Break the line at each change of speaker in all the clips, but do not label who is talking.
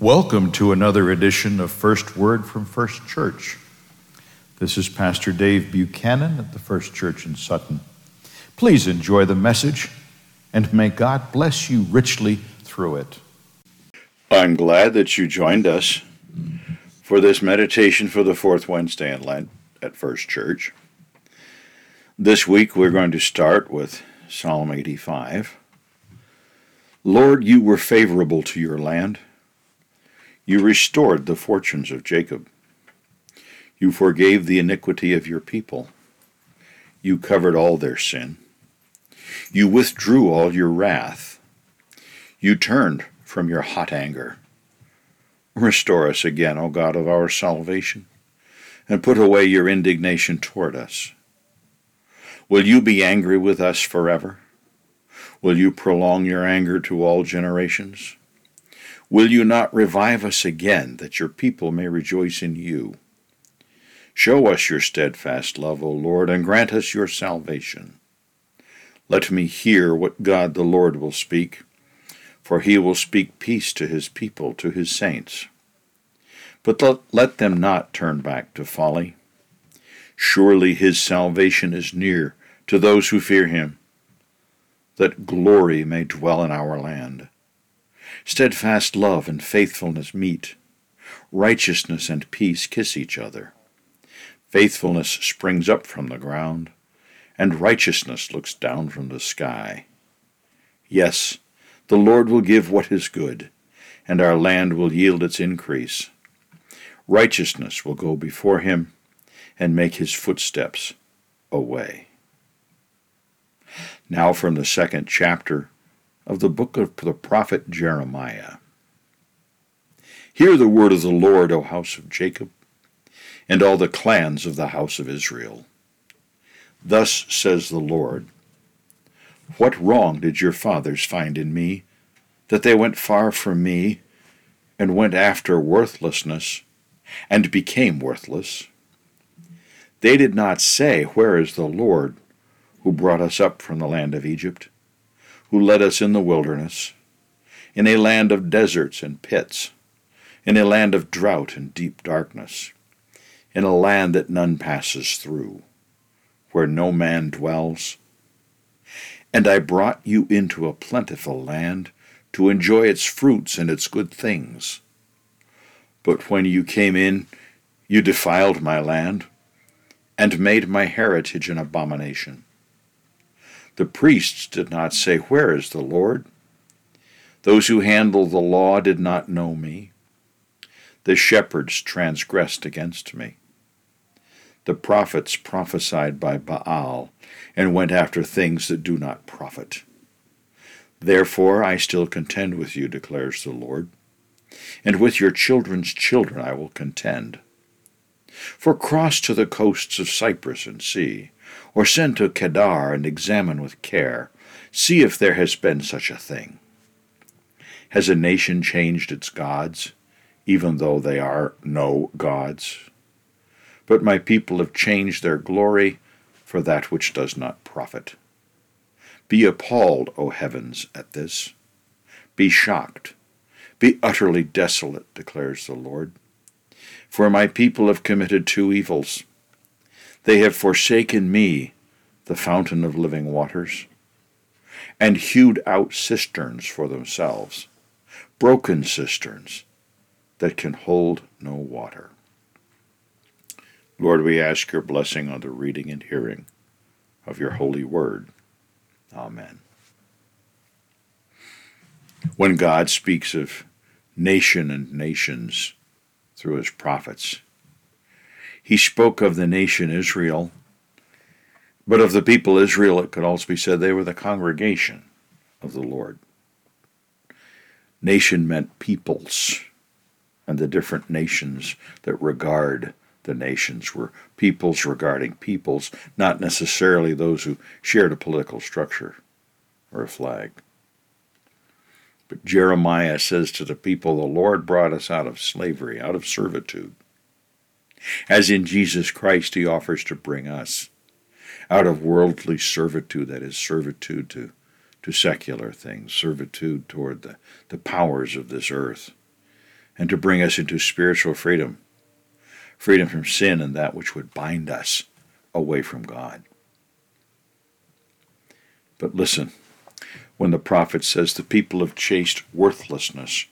Welcome to another edition of First Word from First Church. This is Pastor Dave Buchanan at the First Church in Sutton. Please enjoy the message and may God bless you richly through it.
I'm glad that you joined us for this meditation for the fourth Wednesday in Lent at First Church. This week we're going to start with Psalm 85. Lord, you were favorable to your land you restored the fortunes of Jacob. You forgave the iniquity of your people. You covered all their sin. You withdrew all your wrath. You turned from your hot anger. Restore us again, O God of our salvation, and put away your indignation toward us. Will you be angry with us forever? Will you prolong your anger to all generations? Will you not revive us again, that your people may rejoice in you? Show us your steadfast love, O Lord, and grant us your salvation. Let me hear what God the Lord will speak, for he will speak peace to his people, to his saints. But let, them not turn back to folly. Surely his salvation is near to those who fear him, that glory may dwell in our land. Steadfast love and faithfulness meet. Righteousness and peace kiss each other. Faithfulness springs up from the ground, and righteousness looks down from the sky. Yes, the Lord will give what is good, and our land will yield its increase. Righteousness will go before him and make his footsteps a way. Now, from the second chapter of the book of the prophet Jeremiah. Hear the word of the Lord, O house of Jacob, and all the clans of the house of Israel. Thus says the Lord What wrong did your fathers find in me, that they went far from me, and went after worthlessness, and became worthless? They did not say, Where is the Lord, who brought us up from the land of Egypt? Who led us in the wilderness, in a land of deserts and pits, in a land of drought and deep darkness, in a land that none passes through, where no man dwells. And I brought you into a plentiful land to enjoy its fruits and its good things. But when you came in, you defiled my land, and made my heritage an abomination. The priests did not say, Where is the Lord? Those who handle the law did not know me. The shepherds transgressed against me. The prophets prophesied by Baal and went after things that do not profit. Therefore I still contend with you, declares the Lord, and with your children's children I will contend. For cross to the coasts of Cyprus and see, or send to Kedar and examine with care, see if there has been such a thing. Has a nation changed its gods, even though they are no gods? But my people have changed their glory for that which does not profit. Be appalled, O heavens, at this. Be shocked. Be utterly desolate, declares the Lord. For my people have committed two evils. They have forsaken me, the fountain of living waters, and hewed out cisterns for themselves, broken cisterns that can hold no water. Lord, we ask your blessing on the reading and hearing of your holy word. Amen. When God speaks of nation and nations through his prophets, he spoke of the nation Israel, but of the people Israel, it could also be said they were the congregation of the Lord. Nation meant peoples, and the different nations that regard the nations were peoples regarding peoples, not necessarily those who shared a political structure or a flag. But Jeremiah says to the people, The Lord brought us out of slavery, out of servitude as in Jesus Christ he offers to bring us out of worldly servitude, that is, servitude to, to secular things, servitude toward the, the powers of this earth, and to bring us into spiritual freedom freedom from sin and that which would bind us away from God. But listen, when the prophet says the people have chased worthlessness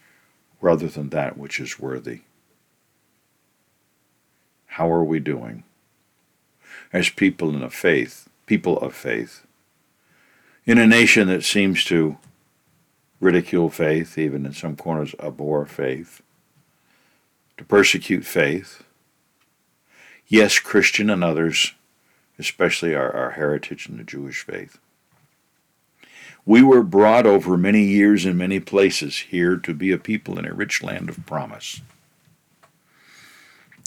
rather than that which is worthy. How are we doing? As people in a faith, people of faith, in a nation that seems to ridicule faith, even in some corners abhor faith, to persecute faith. Yes, Christian and others, especially our, our heritage in the Jewish faith. We were brought over many years in many places here to be a people in a rich land of promise.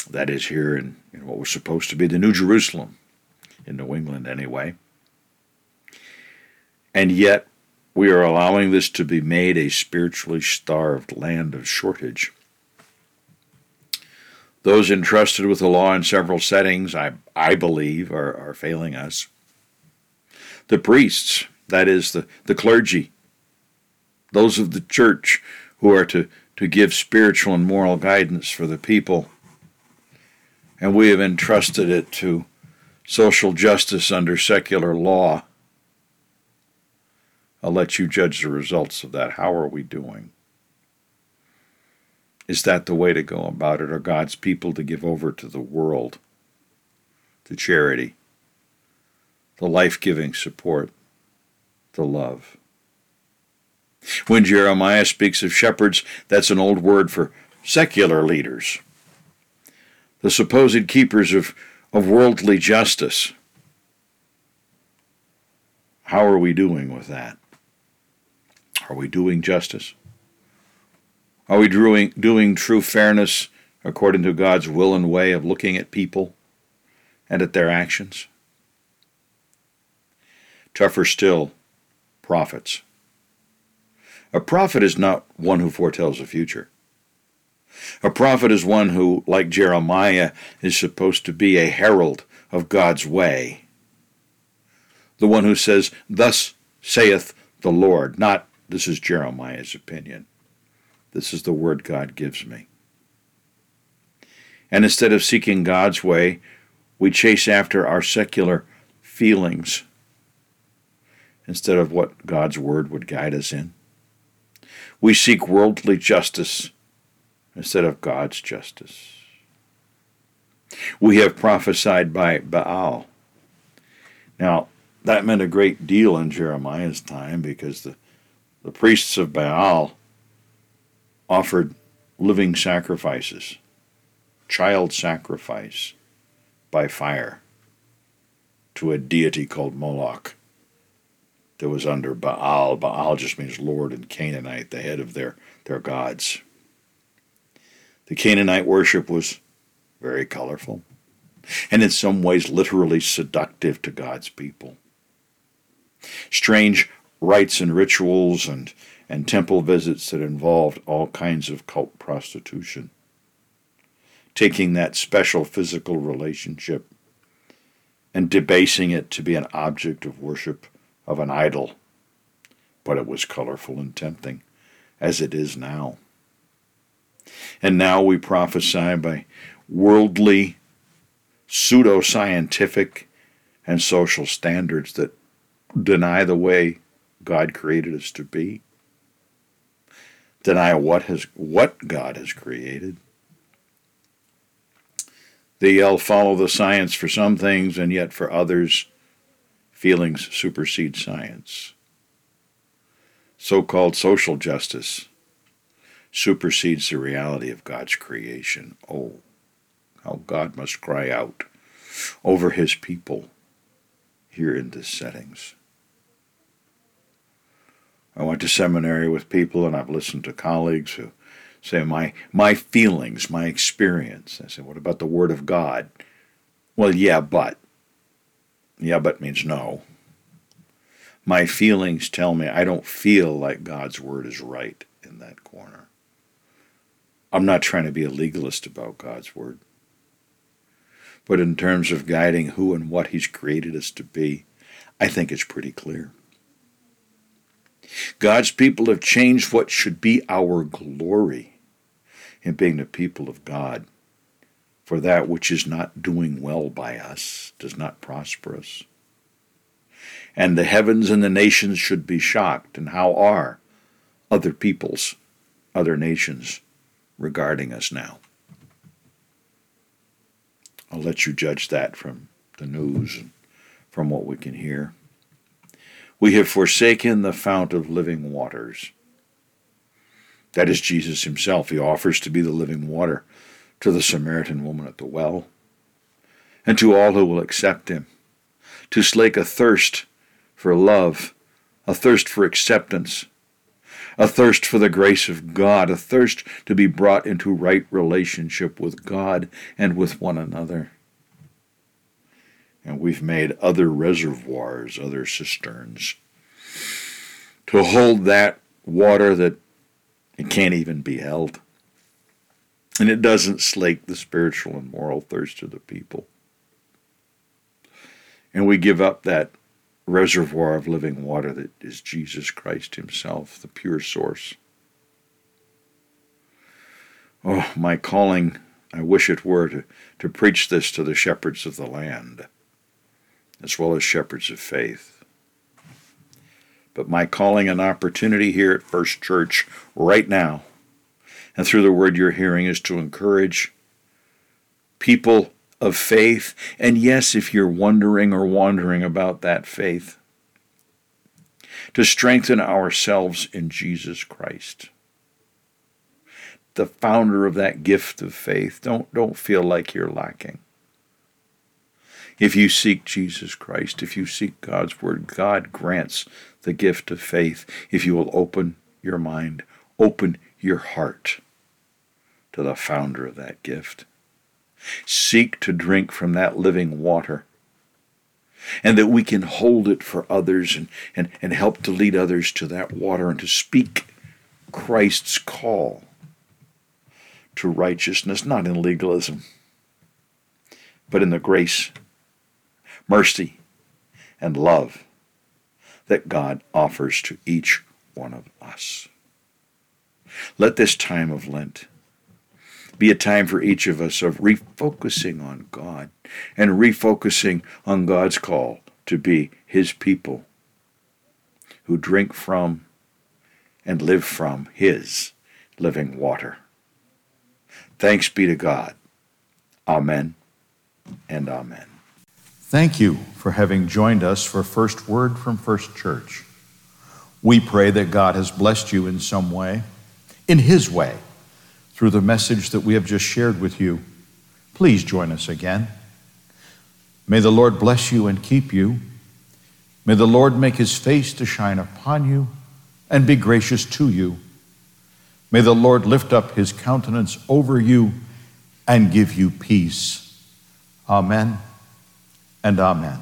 That is here in, in what was supposed to be the New Jerusalem, in New England anyway. And yet, we are allowing this to be made a spiritually starved land of shortage. Those entrusted with the law in several settings, I, I believe, are, are failing us. The priests, that is, the, the clergy, those of the church who are to, to give spiritual and moral guidance for the people, and we have entrusted it to social justice under secular law I'll let you judge the results of that. How are we doing? Is that the way to go about it? Are God's people to give over to the world, to charity, the life giving support, the love? When Jeremiah speaks of shepherds, that's an old word for secular leaders, the supposed keepers of, of worldly justice. How are we doing with that? Are we doing justice? Are we doing, doing true fairness according to God's will and way of looking at people and at their actions? Tougher still, prophets. A prophet is not one who foretells the future. A prophet is one who, like Jeremiah, is supposed to be a herald of God's way. The one who says, Thus saith the Lord, not this is Jeremiah's opinion. This is the word God gives me. And instead of seeking God's way, we chase after our secular feelings instead of what God's word would guide us in. We seek worldly justice instead of God's justice. We have prophesied by Baal. Now, that meant a great deal in Jeremiah's time because the the priests of Baal offered living sacrifices, child sacrifice by fire to a deity called Moloch that was under Baal. Baal just means Lord in Canaanite, the head of their, their gods. The Canaanite worship was very colorful and in some ways literally seductive to God's people. Strange rites and rituals and, and temple visits that involved all kinds of cult prostitution. Taking that special physical relationship and debasing it to be an object of worship of an idol. But it was colorful and tempting, as it is now. And now we prophesy by worldly, pseudo-scientific, and social standards that deny the way God created us to be. Deny what has what God has created. They yell follow the science for some things and yet for others feelings supersede science. So-called social justice supersedes the reality of God's creation. Oh, how God must cry out over his people here in these settings. I went to seminary with people and I've listened to colleagues who say my my feelings, my experience. I say, what about the Word of God? Well, yeah, but. Yeah, but means no. My feelings tell me I don't feel like God's Word is right in that corner. I'm not trying to be a legalist about God's Word. But in terms of guiding who and what He's created us to be, I think it's pretty clear. God's people have changed what should be our glory in being the people of God. For that which is not doing well by us does not prosper us. And the heavens and the nations should be shocked. And how are other peoples, other nations regarding us now? I'll let you judge that from the news and from what we can hear. We have forsaken the fount of living waters. That is Jesus himself. He offers to be the living water to the Samaritan woman at the well and to all who will accept him, to slake a thirst for love, a thirst for acceptance, a thirst for the grace of God, a thirst to be brought into right relationship with God and with one another. And we've made other reservoirs, other cisterns, to hold that water that it can't even be held. And it doesn't slake the spiritual and moral thirst of the people. And we give up that reservoir of living water that is Jesus Christ Himself, the pure source. Oh, my calling, I wish it were to, to preach this to the shepherds of the land, as well as shepherds of faith. But my calling and opportunity here at First Church right now, and through the word you're hearing, is to encourage people of faith. And yes, if you're wondering or wandering about that faith, to strengthen ourselves in Jesus Christ. The founder of that gift of faith. Don't, don't feel like you're lacking. If you seek Jesus Christ, if you seek God's Word, God grants the gift of faith if you will open your mind, open your heart to the founder of that gift. Seek to drink from that living water. And that we can hold it for others and, and, and help to lead others to that water and to speak Christ's call to righteousness, not in legalism, but in the grace, mercy, and love that God offers to each one of us. Let this time of Lent be a time for each of us of refocusing on God and refocusing on God's call to be His people who drink from and live from His living water. Thanks be to God. Amen and amen.
Thank you for having joined us for First Word from First Church. We pray that God has blessed you in some way, in His way through the message that we have just shared with you. Please join us again. May the Lord bless you and keep you. May the Lord make his face to shine upon you and be gracious to you. May the Lord lift up his countenance over you and give you peace. Amen and amen.